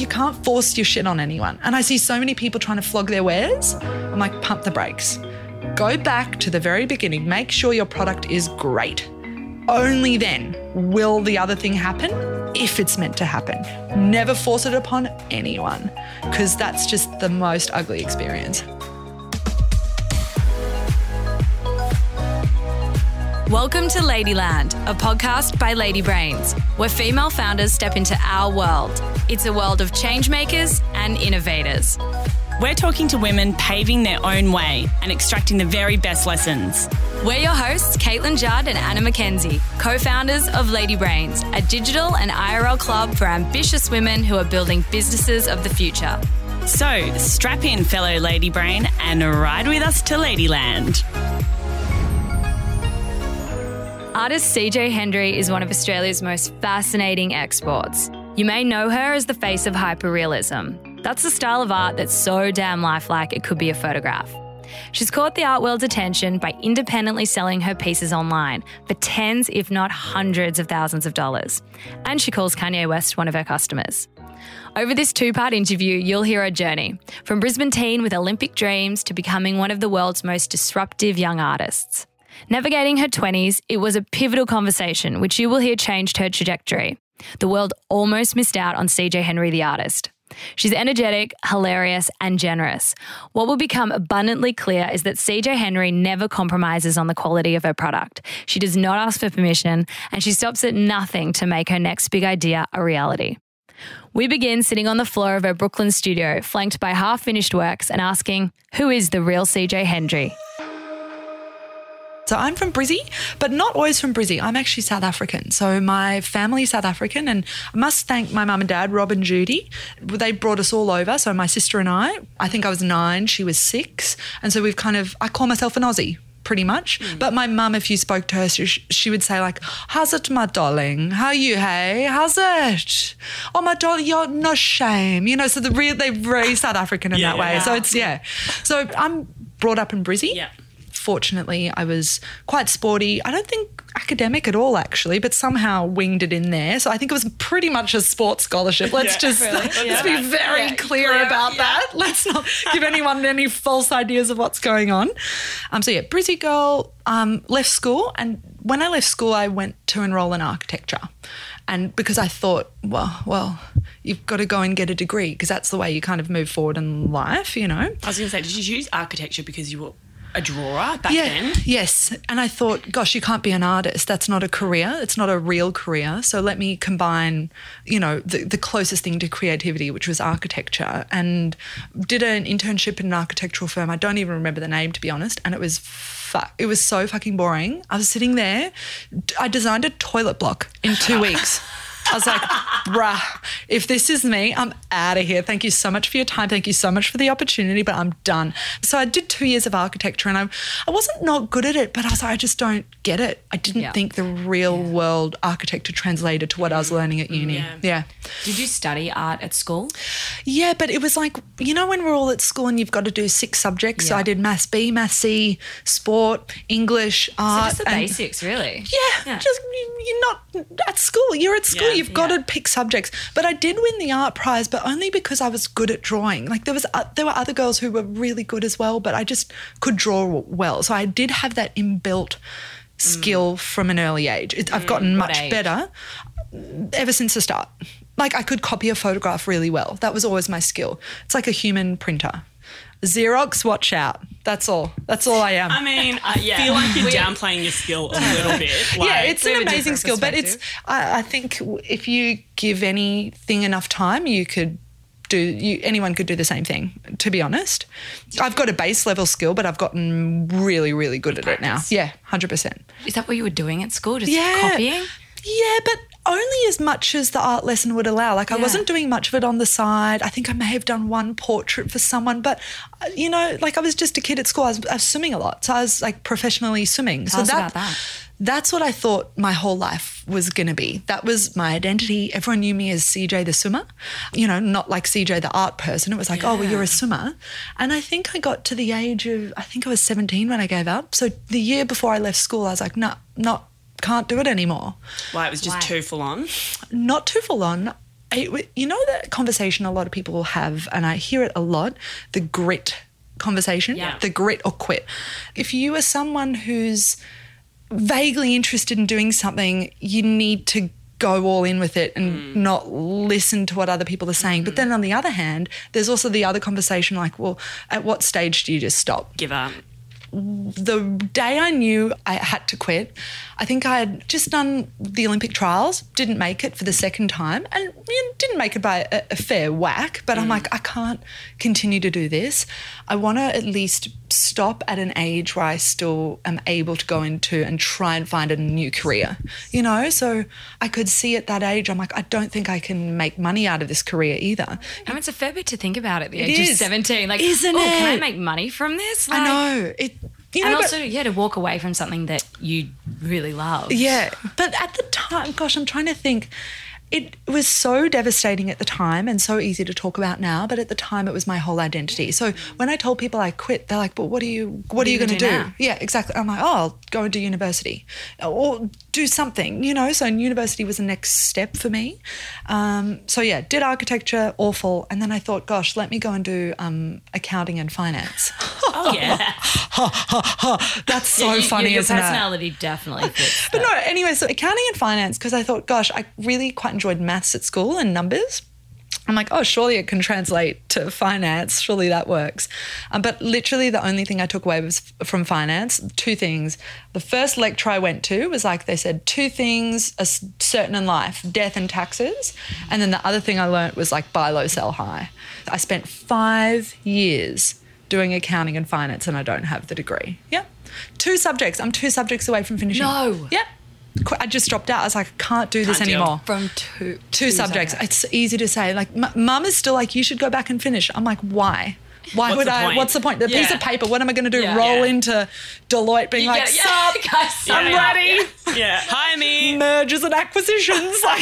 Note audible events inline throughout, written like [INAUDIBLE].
you can't force your shit on anyone. And I see so many people trying to flog their wares. I'm like, pump the brakes. Go back to the very beginning. Make sure your product is great. Only then will the other thing happen if it's meant to happen. Never force it upon anyone because that's just the most ugly experience. Welcome to Ladyland, a podcast by Lady Brains, where female founders step into our world. It's a world of changemakers and innovators. We're talking to women paving their own way and extracting the very best lessons. We're your hosts, Caitlin Judd and Anna McKenzie, co founders of Lady Brains, a digital and IRL club for ambitious women who are building businesses of the future. So strap in, fellow Lady Brain, and ride with us to Ladyland. Artist CJ Hendry is one of Australia's most fascinating exports. You may know her as the face of hyperrealism. That's the style of art that's so damn lifelike it could be a photograph. She's caught the art world's attention by independently selling her pieces online for tens, if not hundreds of thousands of dollars. And she calls Kanye West one of her customers. Over this two part interview, you'll hear her journey from Brisbane teen with Olympic dreams to becoming one of the world's most disruptive young artists. Navigating her 20s, it was a pivotal conversation, which you will hear changed her trajectory. The world almost missed out on CJ Hendry the artist. She's energetic, hilarious, and generous. What will become abundantly clear is that CJ Hendry never compromises on the quality of her product. She does not ask for permission, and she stops at nothing to make her next big idea a reality. We begin sitting on the floor of her Brooklyn studio, flanked by half finished works, and asking, Who is the real CJ Hendry? So I'm from Brizzy, but not always from Brizzy. I'm actually South African. So my family is South African, and I must thank my mum and dad, Rob and Judy. They brought us all over. So my sister and I, I think I was nine, she was six. And so we've kind of, I call myself an Aussie pretty much. Mm. But my mum, if you spoke to her, she, she, would say like, "How's it, my darling? How are you? Hey, how's it? Oh, my darling, you're no shame. You know." So the real they very South African in yeah, that way. Yeah. So it's yeah. So I'm brought up in Brizzy. Yeah fortunately, I was quite sporty. I don't think academic at all, actually, but somehow winged it in there. So I think it was pretty much a sports scholarship. Let's [LAUGHS] yeah, just really. let's yeah. be very yeah, clear, clear, about that. Let's not give anyone [LAUGHS] any false ideas of what's going on. Um, so yeah, Brizzy girl um, left school, and when I left school, I went to enroll in architecture. And because I thought, well, well, you've got to go and get a degree because that's the way you kind of move forward in life, you know. I was going to say, did you choose architecture because you were a drawer back yeah, then. Yes. And I thought, gosh, you can't be an artist. That's not a career. It's not a real career. So let me combine, you know, the, the closest thing to creativity, which was architecture, and did an internship in an architectural firm. I don't even remember the name, to be honest. And it was fu- it was so fucking boring. I was sitting there. I designed a toilet block in two [LAUGHS] weeks. I was like, bruh, if this is me, I'm out of here. Thank you so much for your time. Thank you so much for the opportunity, but I'm done. So I did two years of architecture and I, I wasn't not good at it, but I was like, I just don't get it. I didn't yeah. think the real yeah. world architecture translated to what I was mm-hmm. learning at uni. Yeah. yeah. Did you study art at school? Yeah, but it was like, you know, when we're all at school and you've got to do six subjects. So I did maths B, maths C, sport, English, art. So just the and, basics, really. Yeah, Just you're not at school. You're at school you've got to pick subjects. But I did win the art prize, but only because I was good at drawing. Like there was uh, there were other girls who were really good as well, but I just could draw well. So I did have that inbuilt skill mm. from an early age. It, I've gotten mm, much age? better ever since the start. Like I could copy a photograph really well. That was always my skill. It's like a human printer. Xerox, watch out. That's all. That's all I am. I mean, I yeah. feel like you're [LAUGHS] downplaying your skill a little bit. [LAUGHS] Like, yeah, it's an amazing skill, but it's. I, I think if you give anything enough time, you could do you, anyone could do the same thing to be honest i've got a base level skill but i've gotten really really good at it now yeah 100% is that what you were doing at school just yeah. copying yeah but only as much as the art lesson would allow. Like, yeah. I wasn't doing much of it on the side. I think I may have done one portrait for someone, but uh, you know, like I was just a kid at school. I was, I was swimming a lot, so I was like professionally swimming. Tell so that, that, That's what I thought my whole life was going to be. That was my identity. Everyone knew me as CJ the swimmer, you know, not like CJ the art person. It was like, yeah. oh, well, you're a swimmer. And I think I got to the age of, I think I was 17 when I gave up. So the year before I left school, I was like, no, nah, not can't do it anymore. Why? It was just Why? too full on? Not too full on. it, you know that conversation a lot of people have, and I hear it a lot the grit conversation, Yeah. the grit or quit. If you are someone who's vaguely interested in doing something, you need to go all in with it and mm. not listen to what other people are saying. But mm-hmm. then on the other hand, there's also the other conversation like, well, at what stage do you just stop? Give up. The day I knew I had to quit, I think I had just done the Olympic trials, didn't make it for the second time, and didn't make it by a, a fair whack. But I'm mm. like, I can't continue to do this. I want to at least stop at an age where I still am able to go into and try and find a new career, you know? So I could see at that age, I'm like, I don't think I can make money out of this career either. Mean, it's a fair bit to think about at the age of 17. Like, Isn't oh, can I make money from this? I know. It, you know, and but- also, yeah, to walk away from something that you really love. Yeah, but at the time, gosh, I'm trying to think. It was so devastating at the time and so easy to talk about now, but at the time it was my whole identity. So when I told people I quit, they're like, "But what are you? What, are you you going to gonna do?" do? Yeah, exactly. I'm like, "Oh, I'll go and do university, or do something," you know. So university was the next step for me. Um, so yeah, did architecture, awful, and then I thought, "Gosh, let me go and do um, accounting and finance." [LAUGHS] Oh yeah. [LAUGHS] That's so You- funny, your isn't it? personality definitely fits. But no, anyway, so accounting and finance, because I thought, gosh, I really quite enjoyed maths at school and numbers. I'm like, oh, surely it can translate to finance. Surely that works. Um, but literally, the only thing I took away was from finance two things. The first lecture I went to was like, they said two things are certain in life death and taxes. And then the other thing I learnt was like buy low, sell high. I spent five years doing accounting and finance, and I don't have the degree. Yep. Two subjects. I'm two subjects away from finishing. No. Yep. Qu- I just dropped out. I was like, I can't do this Can't deal. anymore. from two, Two subjects. It's easy to say. Like, m- mum is still like, you should go back and finish. I'm like, why? Why What's would I? point? What's the point? The piece of paper. What am I going to do? Yeah. Roll Yeah. into Deloitte, being like, get it. "Sup, Yeah, guys, I'm yeah. ready." [LAUGHS] Yeah. Hi me. Mergers and acquisitions. [LAUGHS] Like.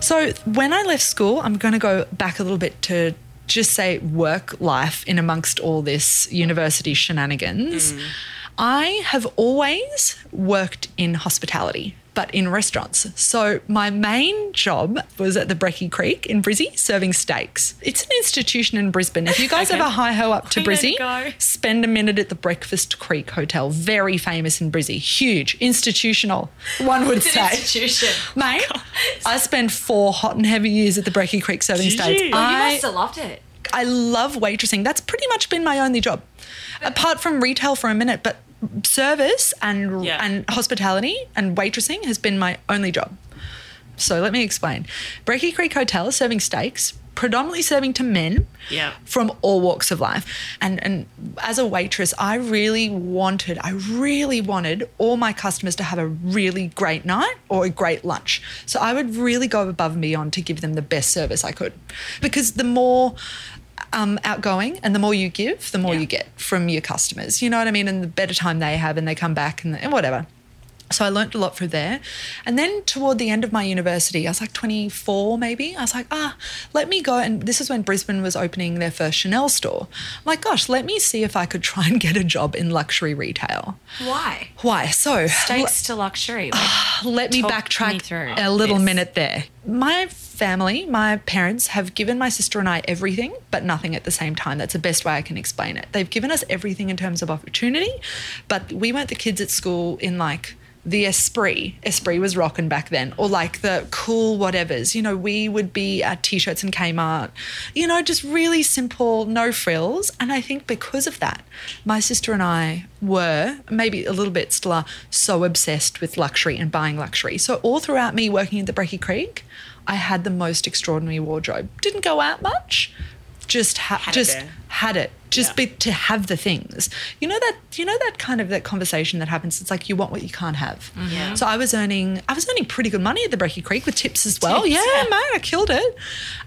so when I left school, I'm going to go back a little bit to just say work life in amongst all this university shenanigans. Mm. I have always worked in hospitality, but in restaurants. So my main job was at the Brecky Creek in Brizzy serving steaks. It's an institution in Brisbane. If you guys [LAUGHS] Okay. ever hi ho up to We need to spend a minute at the Breakfast Creek Hotel. Very famous in Brizzy. Huge, institutional, one would say. institution. [LAUGHS] Mate, oh I spent four hot and heavy years at the Brecky Creek serving Did steaks. you? Well, you I, must have loved it. I love waitressing. That's pretty much been my only job, apart from retail for a minute. But service and Yeah. and hospitality and waitressing has been my only job. So let me explain. Brecky Creek Hotel is serving steaks, predominantly serving to men Yeah. from all walks of life. And and as a waitress, I really wanted, I really wanted all my customers to have a really great night or a great lunch. So I would really go above and beyond to give them the best service I could. Because the more um, outgoing and the more you give, the more Yeah. you get from your customers. You know what I mean? And the better time they have and they come back and, and whatever. So I learned a lot from there. And then toward the end of my university, I was like 24 maybe. I was like, ah, let me go. And this is when Brisbane was opening their first Chanel store. I'm like, gosh, let me see if I could try and get a job in luxury retail. Why? Why? So Steaks to luxury. Like, let me me backtrack through a little this. minute there. My family, my parents have given my sister and I everything, but nothing at the same time. That's the best way I can explain it. They've given us everything in terms of opportunity, but we weren't the kids at school in like the esprit. Esprit was rocking back then, or like the cool whatevers. You know, we would be at t-shirts and Kmart. You know, just really simple, no frills. And I think because of that, my sister and I were maybe a little bit still are so obsessed with luxury and buying luxury. So all throughout me working at the Brecky Creek, I had the most extraordinary wardrobe. Didn't go out much, just ha- Had it just there. had it. Just Yeah. be to have the things. You know that you know that kind of that conversation that happens. It's like you want what you can't have. Yeah. So I was earning I was earning pretty good money at the Brecky Creek with tips as well. Tips, yeah, yeah. mate, I killed it.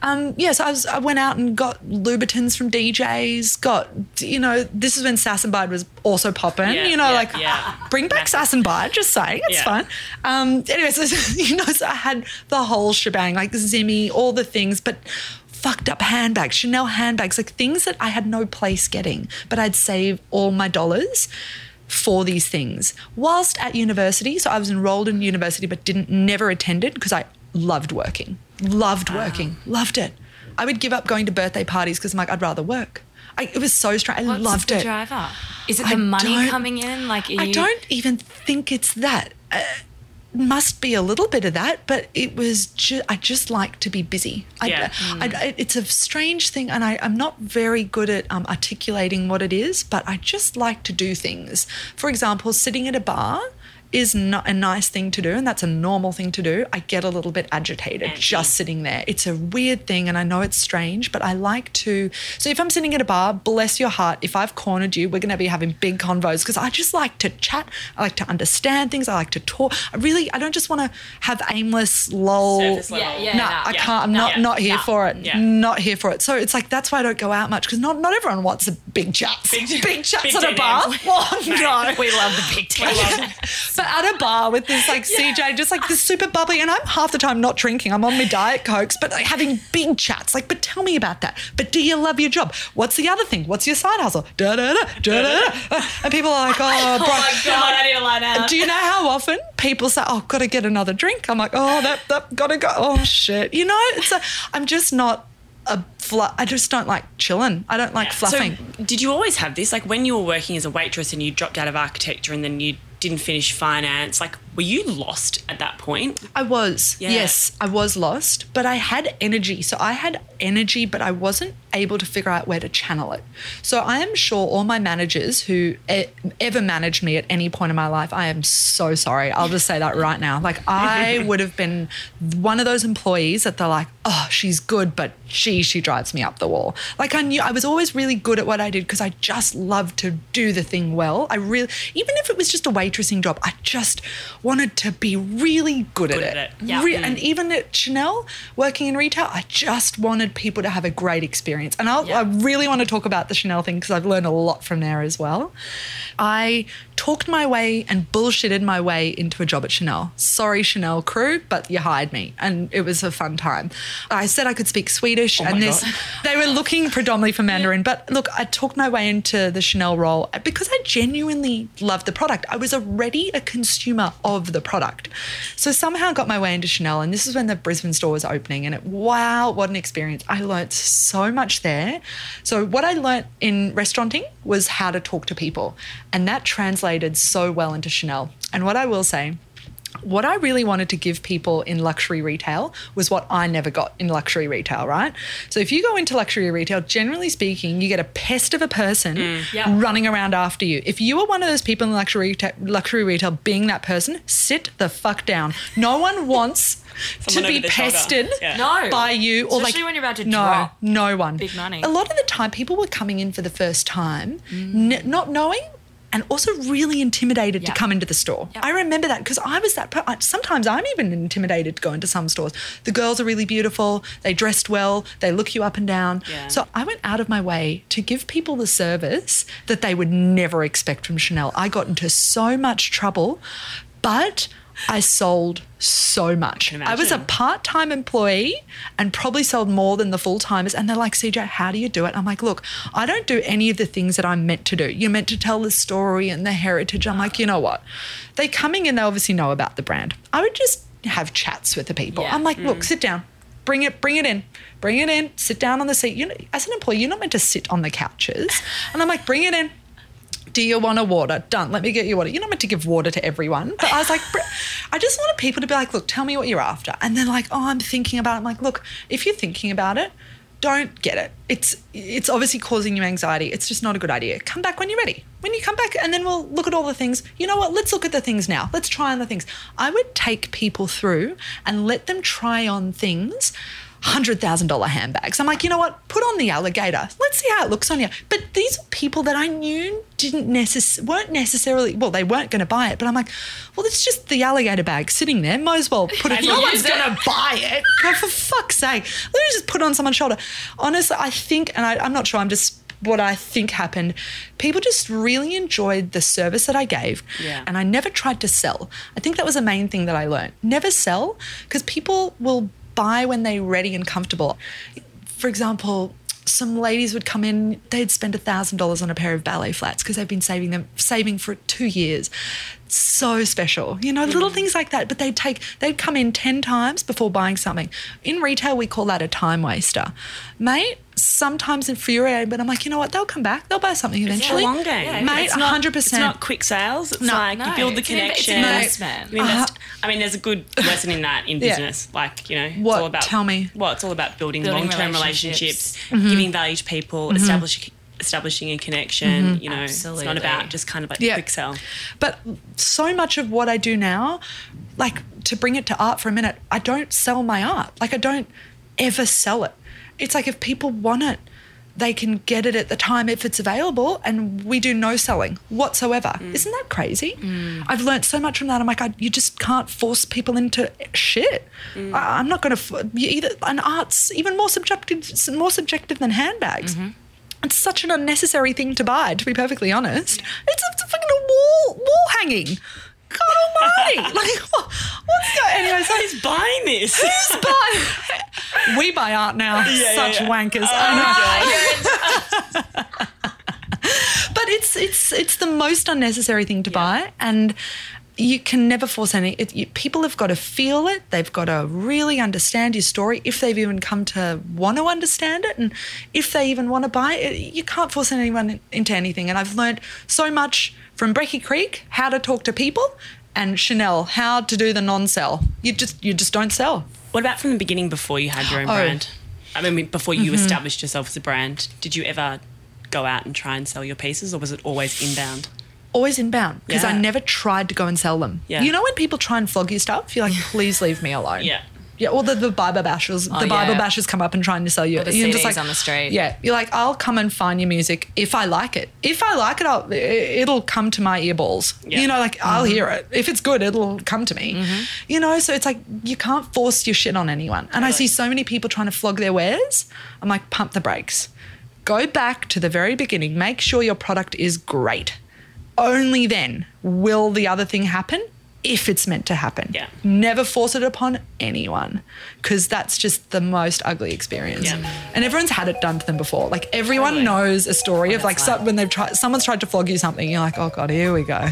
Um, yeah, so I was I went out and got Louboutins from DJs. Got you know this is when Sass and Bide was also popping. Yeah, you know yeah, like yeah. bring back Sass and Bide. Just saying, it's Yeah. fun. Um, anyway, so [LAUGHS] you know, so I had the whole shebang, like Zimmy, all the things, but fucked up handbags, Chanel handbags, like things that I had no place getting, but I'd save all my dollars for these things whilst at university. So I was enrolled in university, but didn't never attended because I loved working, loved working, loved it. I would give up going to birthday parties because I'm like, I'd rather work. I, it was so strange. I What's loved the it. driver? Is it I the money coming in? Like, I you- don't even think it's that. Uh, must be a little bit of that, but it was. Ju- I just like to be busy. I, Yeah. I, I- it's a strange thing, and I, I'm not very good at um, articulating what it is. But I just like to do things. For example, sitting at a bar is not a nice thing to do, and that's a normal thing to do. I get a little bit agitated just sitting there. It's a weird thing, and I know it's strange, but I like to. So if I'm sitting at a bar, bless your heart, if I've cornered you, we're going to be having big convos because I just like to chat. I like to understand things. I like to talk. I really, I don't just want to have aimless lol. Yeah, yeah. No, nah, I yeah, can't. I'm nah, not yeah, not here nah, for it. yeah. Not here for it. So it's like that's why I don't go out much because not not everyone wants a big chats. Big- Big, chats big at a bar. [LAUGHS] names. Oh no. [LAUGHS] We love the big [LAUGHS] tea. But at a bar with this like CJ, just like this super bubbly, and I'm half the time not drinking. I'm on my diet cokes, but like having big chats. Like, but tell me about that. But do you love your job? What's the other thing? What's your side hustle? Da da da da da. da. And people are like, [LAUGHS] oh, oh, bro. Oh God, I need to lie down. Do you know how often people say, "Oh, got to get another drink"? I'm like, "Oh, that that got to go." Oh shit, you know, it's a. I'm just not a. Fl- I just don't like chilling. I don't like fluffing. So, did you always have this? Like when you were working as a waitress and you dropped out of architecture and then you didn't finish finance, like were you lost at that point? I was. Yeah. Yes, I was lost, but I had energy. So I had energy, but I wasn't able to figure out where to channel it. So I am sure all my managers who ever managed me at any point in my life, I am so sorry. I'll just say that right now. Like I [LAUGHS] would have been one of those employees that they're like, oh, she's good, but she she drives me up the wall. Like I knew I was always really good at what I did because I just loved to do the thing well. I really, even if it was just a waitressing job, I just wanted to be really good, Good at at it. it. Yeah. Re- mm. and even at Chanel, working in retail, I just wanted people to have a great experience. And Yeah. I really want to talk about the Chanel thing because I've learned a lot from there as well. I talked my way and bullshitted my way into a job at Chanel. Sorry, Chanel crew, but you hired me, and it was a fun time. I said I could speak Swedish, oh and this [LAUGHS] they were looking predominantly for Mandarin. But look, I talked my way into the Chanel role uh, because I genuinely loved the product. I was already a consumer of the product. So somehow got my way into Chanel. And this is when the Brisbane store was opening. And it, wow, what an experience. I learnt so much there. So what I learnt in restauranting was how to talk to people. And that translated so well into Chanel. And what I will say, what I really wanted to give people in luxury retail was what I never got in luxury retail, right? So if you go into luxury retail, generally speaking, you get a pest of a person Yeah. running around after you. If you are one of those people in luxury retail, luxury retail being that person, sit the fuck down. No one wants [LAUGHS] to be over their shoulder. pested Yeah. No. by you or Especially like when you're about to no, drop no one. big money. A lot of the time, people were coming in for the first time, Mm. n- not knowing. And also really intimidated Yep. to come into the store. Yep. I remember that because I was that. Per- I- sometimes I'm even intimidated to go into some stores. The girls are really beautiful. They dressed well. They look you up and down. Yeah. So I went out of my way to give people the service that they would never expect from Chanel. I got into so much trouble, but I sold so much. can I was a part-time employee and probably sold more than the full-timers. And they're like CJ how do you do it? I'm like look I don't do any of the things that I'm meant to do. You're meant to tell the story and the heritage. I'm like you know what? They're coming in they obviously know about the brand. I would just have chats with the people. Yeah. I'm like look mm. sit down. Bring it bring it in. Bring it in. Sit down on the seat. You know as an employee you're not meant to sit on the couches. And I'm like bring it in do you want a water? Done. Let me get you water. You're not meant to give water to everyone. But I was like, [LAUGHS] I just wanted people to be like, look, tell me what you're after. And they're like, oh, I'm thinking about it. I'm like, look, if you're thinking about it, don't get it. It's it's obviously causing you anxiety. It's just not a good idea. Come back when you're ready. When you come back, and then we'll look at all the things. You know what? Let's look at the things now. Let's try on the things. I would take people through and let them try on things hundred thousand dollar handbags. I'm like, you know what? Put on the alligator. Let's see how it looks on you. But these are people that I knew didn't necess- weren't necessarily well, they weren't going to buy it. But I'm like, well, it's just the alligator bag sitting there. Might as well put it. No one's going [LAUGHS] to buy it. God, for fuck's sake, let me just put it on someone's shoulder. Honestly, I think, and I, I'm not sure. I'm just what I think happened. People just really enjoyed the service that I gave, Yeah. and I never tried to sell. I think that was the main thing that I learned. Never sell because people will buy when they're ready and comfortable. For example, some ladies would come in, they'd spend $1,000 on a pair of ballet flats because they've been saving them, saving for two years. So special. You know, little mm. things like that. But they'd take, they'd come in 10 times before buying something. In retail, we call that a time waster. Mate, sometimes infuriated, but I'm like, you know what? They'll come back. They'll buy something It's eventually. a long game. Mate, it's not, 100%. It's not quick sales. It's No. like you build the it's an inv- it's an connection. investment. You invest- uh-huh. I mean, there's a good lesson in that in Yeah. business. Like, you know, it's What? all about Tell me. Well, it's all about building, Building long-term relationships. relationships, mm-hmm. giving value to people, mm-hmm. establishing establishing a connection. Mm-hmm. You know, it's not about just kind of like Yeah. quick sell. But so much of what I do now, like to bring it to art for a minute, I don't sell my art. Like I don't ever sell it. It's like if people want it, they can get it at the time if it's available, and we do no selling whatsoever. Mm. Isn't that crazy? Mm. I've learned so much from that. I'm like, I, you just can't force people into shit. Mm. I, I'm not going to either. And art's even more subjective, more subjective than handbags. Mm-hmm. It's such an unnecessary thing to buy, to be perfectly honest. It's a, it's a fucking wall wall hanging. God almighty. [LAUGHS] like, what, what's going Anyway, so Who's buying this? who's [LAUGHS] buying? we buy art now. Yeah, Such yeah, yeah. wankers. Oh, know. [LAUGHS] but it's it's it's the most unnecessary thing to buy, and you can never force any. It, you, people have got to feel it. They've got to really understand your story if they've even come to want to understand it, and if they even want to buy it. You can't force anyone into anything. And I've learned so much from Brecky Creek how to talk to people, and Chanel how to do the non-sell. You just you just don't sell. What about from the beginning before you had your own Oh. brand? I mean, before you mm-hmm. established yourself as a brand, did you ever go out and try and sell your pieces, or was it always inbound? Always inbound because I never tried to go and sell them. Yeah. You know when people try and flog you stuff, you're like, [LAUGHS] please leave me alone. Yeah. Yeah, or the, the Bible bashers, the Bible yeah. bashers come up and trying to sell you. Or the you're CDs on the street. Yeah, you're like, I'll come and find your music if I like it. If I like it, I'll, it'll come to my earballs. Yeah. You know, like I'll hear it. If it's good, it'll come to me. Mm-hmm. You know, so it's like you can't force your shit on anyone. And I see so many people trying to flog their wares. I'm like, pump the brakes. Go back to the very beginning. Make sure your product is great. Only then will the other thing happen if it's meant to happen. Yeah. Never force it upon anyone because that's just the most ugly experience. Yeah. And everyone's had it done to them before. Like everyone Totally. knows a story of like, so, like. when they've tried, someone's tried to flog you something. You're like, oh god, here we go.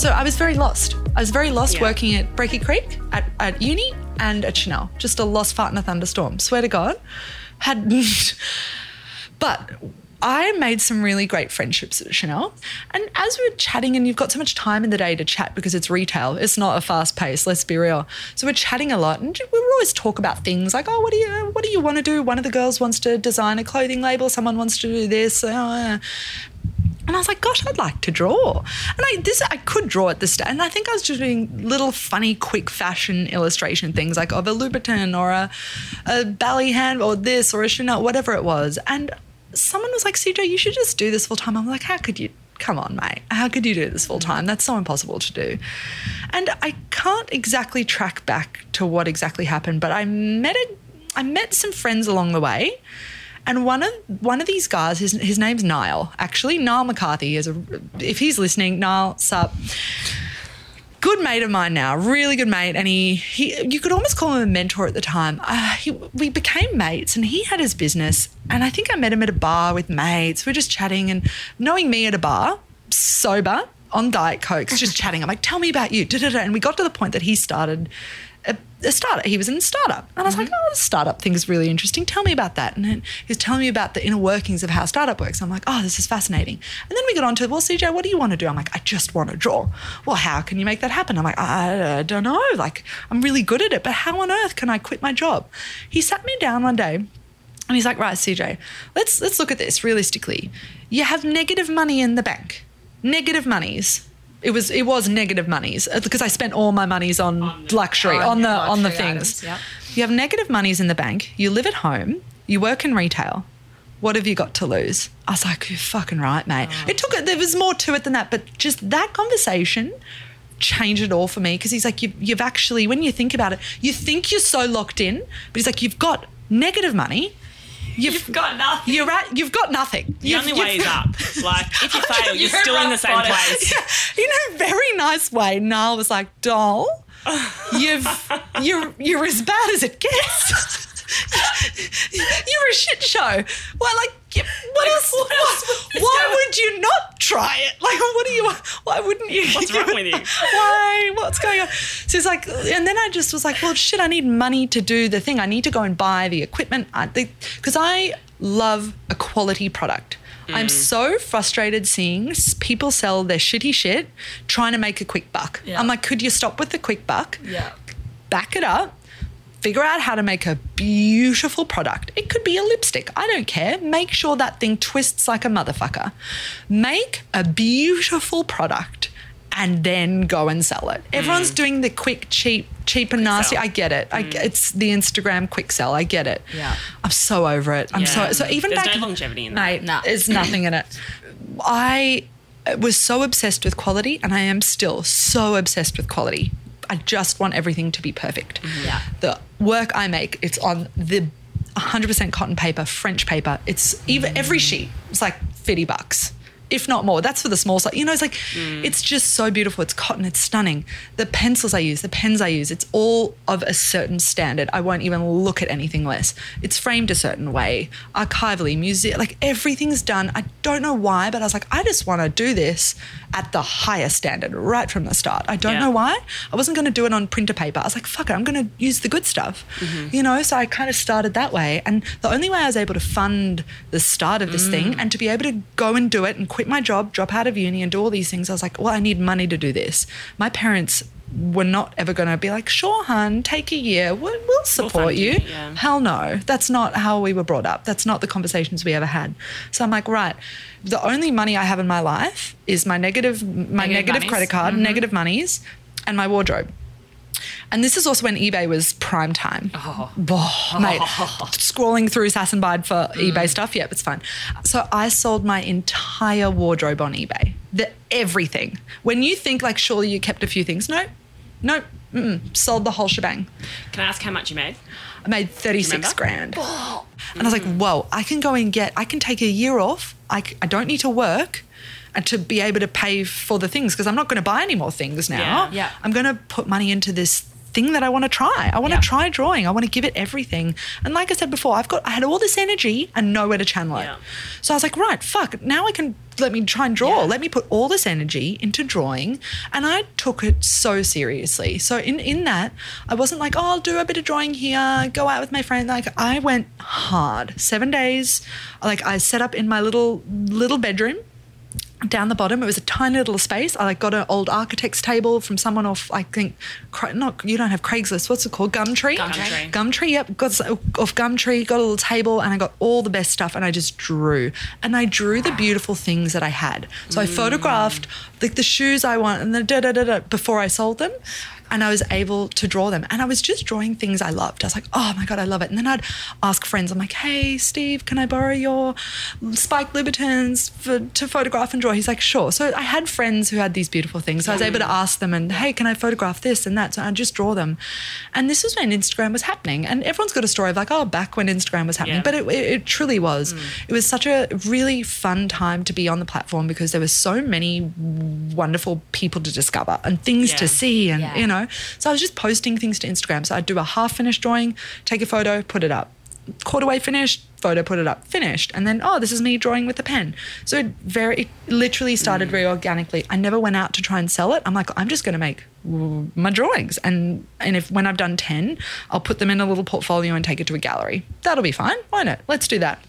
So I was very lost. I was very lost Yeah. working at Breaky Creek, at, at uni, and at Chanel. Just a lost fart in a thunderstorm. Swear to God. Had, [LAUGHS] but I made some really great friendships at Chanel. And as we were chatting, and you've got so much time in the day to chat because it's retail, it's not a fast pace. Let's be real. So we're chatting a lot, and we would always talk about things like, oh, what do you, what do you want to do? One of the girls wants to design a clothing label. Someone wants to do this. Uh, and I was like, gosh, I'd like to draw. And I this I could draw at this stage. And I think I was just doing little funny, quick fashion illustration things like of a Louboutin or a, a Bally hand or this or a Chanel, whatever it was. And someone was like, CJ, you should just do this full time. I'm like, how could you? Come on, mate. How could you do this full time? That's so impossible to do. And I can't exactly track back to what exactly happened, but I met a, I met some friends along the way. And one of one of these guys, his, his name's Niall. Actually, Niall McCarthy is a. If he's listening, Niall, sup. Good mate of mine now, really good mate, and he, he you could almost call him a mentor at the time. Uh, he, we became mates, and he had his business, and I think I met him at a bar with mates. We are just chatting, and knowing me at a bar, sober on diet cokes, just chatting. I'm like, "Tell me about you," da-da-da. and we got to the point that he started a, a startup. He was in a startup. And I was like, mm-hmm. oh, this startup thing is really interesting. Tell me about that. And then he was telling me about the inner workings of how startup works. I'm like, oh, this is fascinating. And then we got on to, well, CJ, what do you want to do? I'm like, I just want to draw. Well, how can you make that happen? I'm like, I, I don't know. Like, I'm really good at it, but how on earth can I quit my job? He sat me down one day and he's like, right, CJ, let's let's look at this realistically. You have negative money in the bank. Negative monies. It was it was negative monies uh, because I spent all my monies on, luxury, on on the on the things. items, yep. You have negative monies in the bank. You live at home. You work in retail. What have you got to lose? I was like, you're fucking right, mate. It took it. There was more to it than that, but just that conversation changed it all for me because he's like, you've, you've actually, when you think about it, you think you're so locked in, but he's like, you've got negative money. You've, got nothing. You're at. You've got nothing. The You've- only way is up. [LAUGHS] Like if you [LAUGHS] fail, you're, You're still in the same bottom. place. in [LAUGHS] a very nice way. Niall was like, "Doll, you've you're you're as bad as it gets." You're a shit show. Well, like, yeah, [LAUGHS] what else? what else why would you not try it? Like, what are you? Why wouldn't you? What's wrong with you? [LAUGHS] Why? What's going on? So it's like, and then I just was like, well, shit, I need money to do the thing. I need to go and buy the equipment. Because I love a quality product. I'm Mm. so frustrated seeing people sell their shitty shit trying to make a quick buck. Yeah. I'm like, could you stop with the quick buck? Yeah. back it up, figure out how to make a beautiful product. It could be a lipstick. I don't care. Make sure that thing twists like a motherfucker. Make a beautiful product and then go and sell it. Mm. Everyone's doing the quick, cheap, cheap and nasty. sell. I get it. I, mm. it's the Instagram quick sell. I get it. Yeah. I'm so over it. I'm Yeah. so so even There's back no longevity in that. mate, No. there's [CLEARS THROAT] nothing in it. I was so obsessed with quality, and I am still so obsessed with quality. I just want everything to be perfect. Yeah. The work I make, it's on the 100% cotton paper, French paper. It's even every sheet. It's like 50 bucks. If not more, that's for the small size. You know, it's like, mm. it's just so beautiful. It's cotton, it's stunning. The pencils I use, the pens I use, it's all of a certain standard. I won't even look at anything less. It's framed a certain way, archivally, music, like everything's done. I don't know why, but I was like, I just want to do this at the highest standard right from the start. I don't Yeah. know why. I wasn't going to do it on printer paper. I was like, fuck it, I'm going to use the good stuff. Mm-hmm. You know, so I kind of started that way. And the only way I was able to fund the start of this mm. thing and to be able to go and do it and quit my job, drop out of uni and do all these things, I was like, well, I need money to do this. My parents were not ever going to be like, sure, hun, take a year. We'll, we'll support fund you. yeah. Hell no. That's not how we were brought up. That's not the conversations we ever had. So I'm like, right, the only money I have in my life is my negative, my Negative negative, credit card, mm-hmm. negative monies, and my wardrobe. And this is also when eBay was prime time. Oh, mate, scrolling through Sass and Bide for mm. eBay stuff. Yep, it's fine. So I sold my entire wardrobe on eBay. The everything. When you think like surely you kept a few things, no, no, mm-mm, sold the whole shebang. Can I ask how much you made? I made 36 remember? grand. Oh. And I was like, whoa, I can go and get, I can take a year off. I, I don't need to work and to be able to pay for the things because I'm not going to buy any more things now. Yeah. Yeah. I'm going to put money into this thing that I want to try. I want to Yeah. try drawing. I want to give it everything. And like I said before, I've got, I had all this energy and nowhere to channel it. Yeah. So I was like, right, fuck, now I can let me try and draw. Yeah. Let me put all this energy into drawing. And I took it so seriously. So in, in that, I wasn't like, oh, I'll do a bit of drawing here, go out with my friend. Like I went hard. Seven days. Like I set up in my little little bedroom down the bottom. It was a tiny little space. I like got an old architect's table from someone off. I think not you don't have Craigslist. What's it called? Gumtree. Gumtree. Gumtree. Yep. Got s- off Gumtree. Got a little table, and I got all the best stuff. And I just drew, and I drew the beautiful things that I had. So I mm. photographed like the shoes I want, and the da da da da before I sold them. And I was able to draw them. And I was just drawing things I loved. I was like, oh my God, I love it. And then I'd ask friends, I'm like, hey, Steve, can I borrow your Spike Louboutins for, to photograph and draw? He's like, sure. So I had friends who had these beautiful things. So I was able to mm. ask them, and hey, can I photograph this and that? So I'd just draw them. And this was when Instagram was happening. And everyone's got a story of like, oh, back when Instagram was happening. Yeah. But it, it, it truly was. Mm. It was such a really fun time to be on the platform because there were so many wonderful people to discover and things Yeah. to see and Yeah. you know so i was just posting things to instagram. So i'd do a half finished drawing take a photo put it up. Quarter way finished photo put it up finished. And then oh this is me drawing with a pen. So it very it literally started very organically. I never went out to try and sell it. I'm like i'm just going to make mm, my drawings. And and if when i've done 10 i'll put them in a little portfolio and take it to a gallery. That'll be fine. Why not? Let's do that.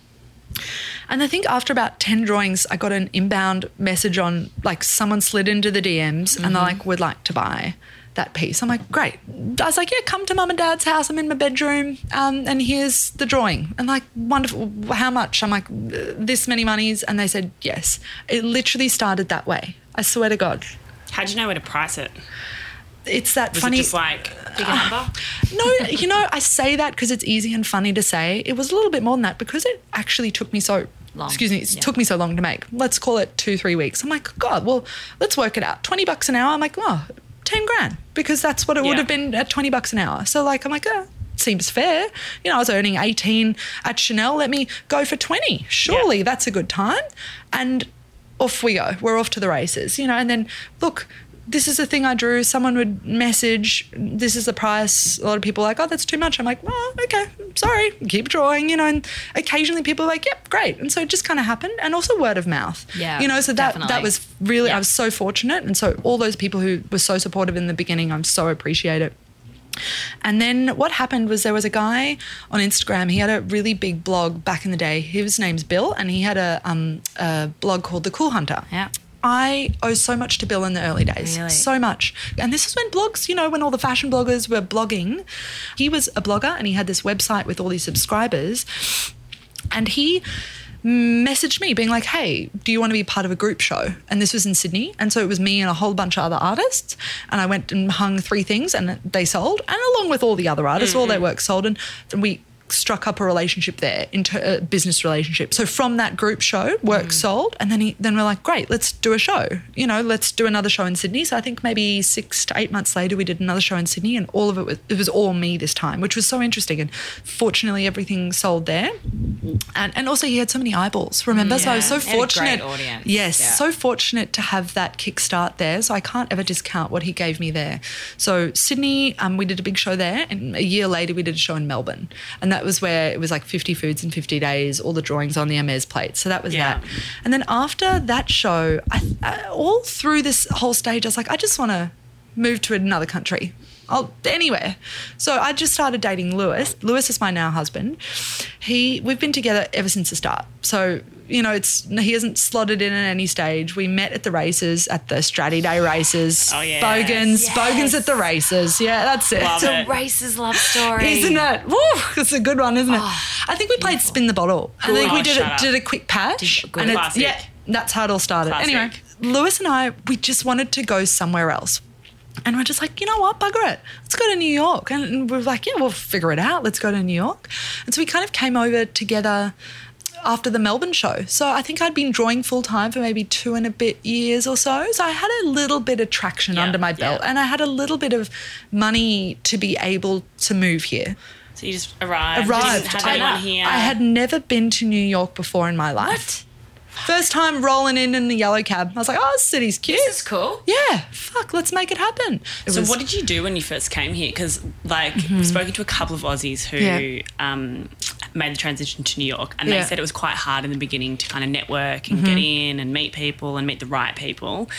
And I think after about 10 drawings, I got an inbound message on like someone slid into the DMs and they're like, would like to buy that piece. I'm like, great. I was like, yeah, come to mum and dad's house. I'm in my bedroom um, and here's the drawing. And like, wonderful. How much? I'm like, this many monies. And they said, yes. It literally started that way. I swear to God. How'd you know where to price it? It's that Was funny. it just like bigger number? No, you know, I say that because it's easy and funny to say. It was a little bit more than that because it actually took me so Long. Excuse me, it Yeah. took me so long to make. Let's call it two, three weeks. I'm like, God, well, let's work it out. 20 bucks an hour. I'm like, oh, 10 grand because that's what it would have been at 20 bucks an hour. So, like, I'm like, oh, seems fair. You know, I was earning 18 at Chanel. Let me go for 20. Surely that's a good time. And off we go. We're off to the races, you know. And then look, this is the thing I drew. Someone would message, this is the price. A lot of people are like, oh, that's too much. I'm like, well, okay, sorry, keep drawing, you know. And occasionally people are like, yep, great. And so it just kind of happened. And also word of mouth. Yeah, You know, so that, that was really, Yeah. I was so fortunate. And so all those people who were so supportive in the beginning, I'm so appreciate it. And then what happened was there was a guy on Instagram. He had a really big blog back in the day. His name's Bill, and he had a, um, a blog called The Cool Hunter. Yeah. I owe so much to Bill in the early days. Really? So much. And this is when blogs, you know, when all the fashion bloggers were blogging. He was a blogger and he had this website with all these subscribers. And he messaged me being like, hey, do you want to be part of a group show? And this was in Sydney. And so it was me and a whole bunch of other artists. And I went and hung three things and they sold. And along with all the other artists, mm-hmm. all their work sold. And, and we struck up a relationship there, into a business relationship. So from that group show, work mm. sold, and then he, then we're like, great, let's do a show. You know, let's do another show in Sydney. So I think maybe six to eight months later, we did another show in Sydney, and all of it was it was all me this time, which was so interesting. And fortunately, everything sold there, and and also he had so many eyeballs. Remember, so I was so Yeah. He had a great fortunate. audience. Yes, Yeah. so fortunate to have that kickstart there. So I can't ever discount what he gave me there. So Sydney, um, we did a big show there, and a year later we did a show in Melbourne, and that was where it was like 50 foods in 50 days, all the drawings on the Hermes plate. So that was Yeah. that. And then after that show, I, I, all through this whole stage, I was like, I just want to move to another country. Oh, I'll, anywhere. So I just started dating Lewis. Lewis is my now husband. He we've been together ever since the start. So you know, it's he hasn't slotted in at any stage. We met at the races at the Stratty Day races. Oh, yes. Bogans, Yes. Bogans at the races. Yeah, that's it. Love So- it. Race's love story. isn't it? Woo, it's a good one, isn't it? Oh, I think we played spin the bottle. I think Oh, we did a, did a quick patch, Good. and it's, Classic. yeah, that's how it all started. Classic. Anyway, Lewis and I, we just wanted to go somewhere else. And we're just like, you know what, bugger it. Let's go to New York. And we're like, yeah, we'll figure it out. Let's go to New York. And so we kind of came over together after the Melbourne show. So I think I'd been drawing full time for maybe two and a bit years or so. So I had a little bit of traction Yeah, under my belt yeah. and I had a little bit of money to be able to move here. So you just arrived. Arrived. I, here. I had never been to New York before in my life. First time rolling in in the yellow cab. I was like, oh, this city's cute. This is cool. Yeah, fuck, let's make it happen. It So was- what did you do when you first came here? Because like Mm-hmm. I've spoken to a couple of Aussies who Yeah. um, made the transition to New York, and Yeah. Mm-hmm. they said it was quite hard in the beginning to kind of network and get in and meet people and meet the right people.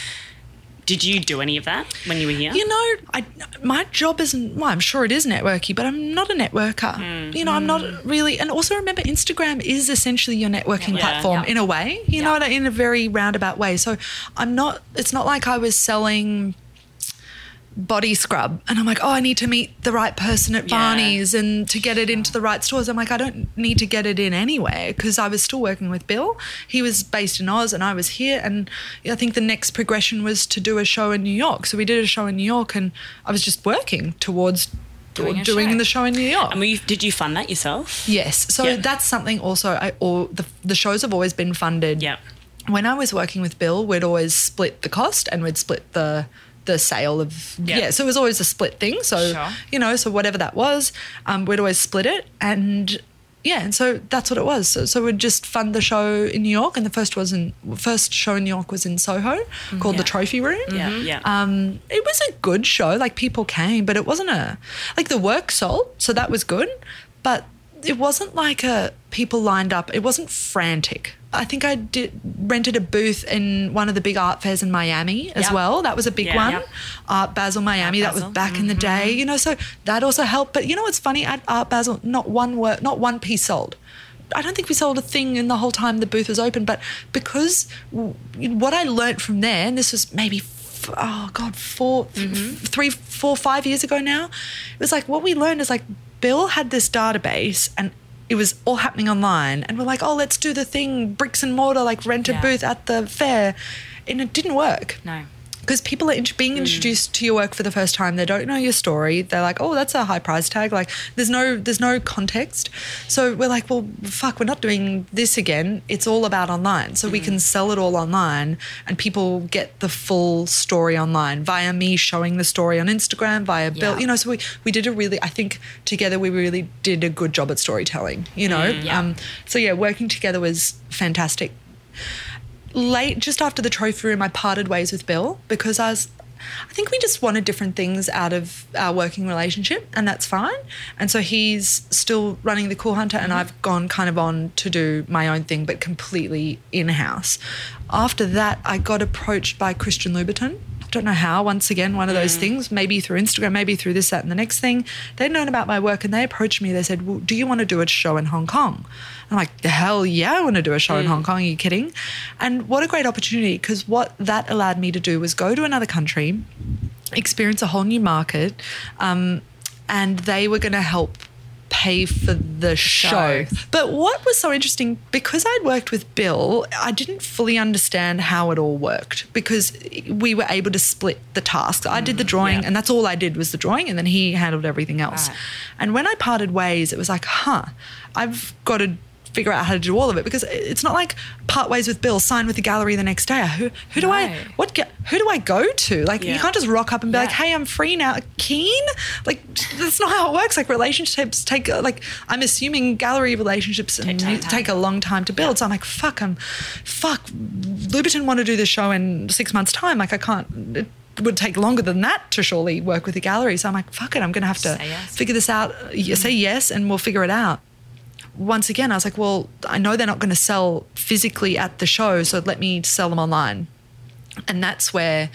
Did you do any of that when you were here? You know, I, my job isn't, well, I'm sure it is networky, but I'm not a networker. Mm. You know, I'm not really, and also remember, Instagram is essentially your networking Yeah. platform Yeah. in a way, you know, in a very roundabout way. So I'm not, it's not like I was selling body scrub and I'm like, oh, I need to meet the right person at Yeah. Barney's and to get it into the right stores. I'm like, I don't need to get it in anywhere because I was still working with Bill. He was based in Oz and I was here. And I think the next progression was to do a show in New York. So we did a show in New York and I was just working towards Doing doing show. the show in New York. and you, did you fund that yourself? Yes. So Yeah. that's something also I or the the shows have always been funded. Yeah. When I was working with Bill, we'd always split the cost and we'd split the the sale of Yeah. yeah. So it was always a split thing. So Sure. you know, so whatever that was, um, we'd always split it and yeah, and so that's what it was. So, so we'd just fund the show in New York, and the first was in first show in New York was in Soho, called the Trophy Room. Yeah. Yeah. Um, it was a good show. Like people came, but it wasn't a like the work sold, so that was good. But it wasn't like a people lined up. It wasn't frantic. I think I did rented a booth in one of the big art fairs in Miami as Yep. well. That was a big Yeah. one. Yep. Art Basel Miami. Art that was back in the mm-hmm. day, you know. So that also helped. But you know what's funny? At Art Basel, not one work, not one piece sold. I don't think we sold a thing in the whole time the booth was open. But because w- what I learnt from there, and this was maybe oh god, 4 th- mm-hmm. three, four, five years ago now, it was like what we learned is like Bill had this database and. It was all happening online, and we're like, "Oh, let's do the thing, bricks and mortar, like rent a Yeah. booth at the fair," and it didn't work No. Because people are int- Hmm. being introduced to your work for the first time they don't know your story they're like oh that's a high price tag like there's no there's no context so we're like well fuck we're not doing this again it's all about online so we Hmm. can sell it all online and people get the full story online via me showing the story on instagram via bill you know so we we did a really i think together we really did a good job at storytelling you know Hmm. Yeah. um so yeah working together was fantastic late just after the trophy room i parted ways with bill because i was I think we just wanted different things out of our working relationship, and that's fine. And so he's still running the Cool Hunter, and I've gone kind of on to do my own thing, but completely in house. After that, I got approached by Christian Louboutin. Don't know how. Once again, one of those things. Maybe through Instagram, maybe through this, that, and the next thing. They'd known about my work, and they approached me. They said, well, "Do you want to do a show in Hong Kong?" I'm like, "The hell yeah, I want to do a show in Hong Kong." Are you kidding? And what a great opportunity! Because what that allowed me to do was go to another country, experience a whole new market, um, and they were going to help pay for the show. But what was so interesting, because I'd worked with Bill, I didn't fully understand how it all worked because we were able to split the tasks. I did the mm, drawing, yeah. and that's all I did was the drawing, and then he handled everything else. Right. And when I parted ways, it was like, huh, I've got to figure out how to do all of it because it's not like part ways with Bill, sign with the gallery the next day. Who who do I what who do I go to? Like you can't just rock up and be like, "Hey, I'm free now." Keen? Like that's not how it works. Like relationships take uh, like I'm assuming gallery relationships take, time. take a long time to build. So I'm like, "Fuck, I'm fuck Louboutin want to do the show in 6 months time. Like I can't it would take longer than that to surely work with the gallery. So I'm like, fuck it, I'm going to have to yes. figure this out. Y- Say yes, and we'll figure it out once again, I was like, well, I know they're not going to sell physically at the show, so let me sell them online. And that's where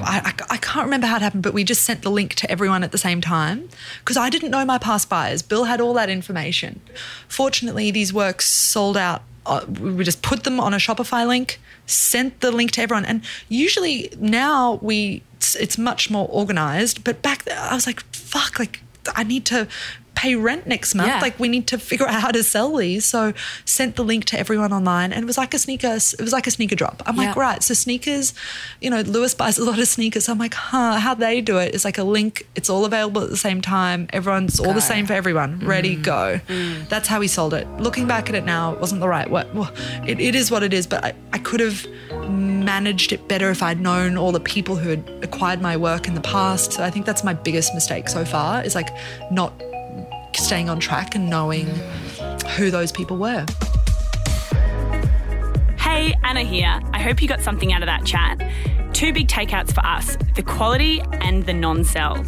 I, I, I can't remember how it happened, but we just sent the link to everyone at the same time because I didn't know my past buyers. Bill had all that information. Fortunately, these works sold out. Uh, we just put them on a Shopify link, sent the link to everyone, and usually now we it's, it's much more organized. But back then, I was like, fuck, like I need to pay rent next month. Yeah. Like we need to figure out how to sell these. So sent the link to everyone online and it was like a sneaker it was like a sneaker drop. I'm like, right. So sneakers, you know, Lewis buys a lot of sneakers. I'm like, huh, how they do it? it is like a link. It's all available at the same time. Everyone's all the same for everyone. Ready, Mm. go. That's how we sold it. Looking back at it now, it wasn't the right way. Well, it, it is what it is, but I, I could have managed it better if I'd known all the people who had acquired my work in the past. So I think that's my biggest mistake so far is like not staying on track and knowing who those people were. Hey, Anna here. I hope you got something out of that chat. Two big takeouts for us the quality and the non sell.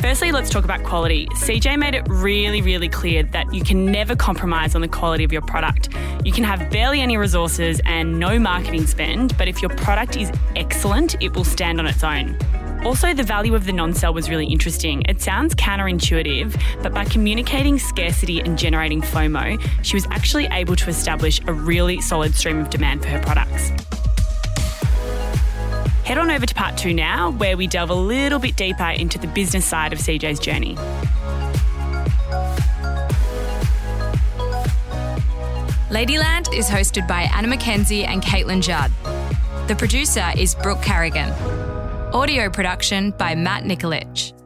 Firstly, let's talk about quality. CJ made it really, really clear that you can never compromise on the quality of your product. You can have barely any resources and no marketing spend, but if your product is excellent, it will stand on its own. Also, the value of the non sell was really interesting. It sounds counterintuitive, but by communicating scarcity and generating FOMO, she was actually able to establish a really solid stream of demand for her products. Head on over to part two now, where we delve a little bit deeper into the business side of CJ's journey. Ladyland is hosted by Anna McKenzie and Caitlin Judd. The producer is Brooke Carrigan. Audio production by Matt Nikolic.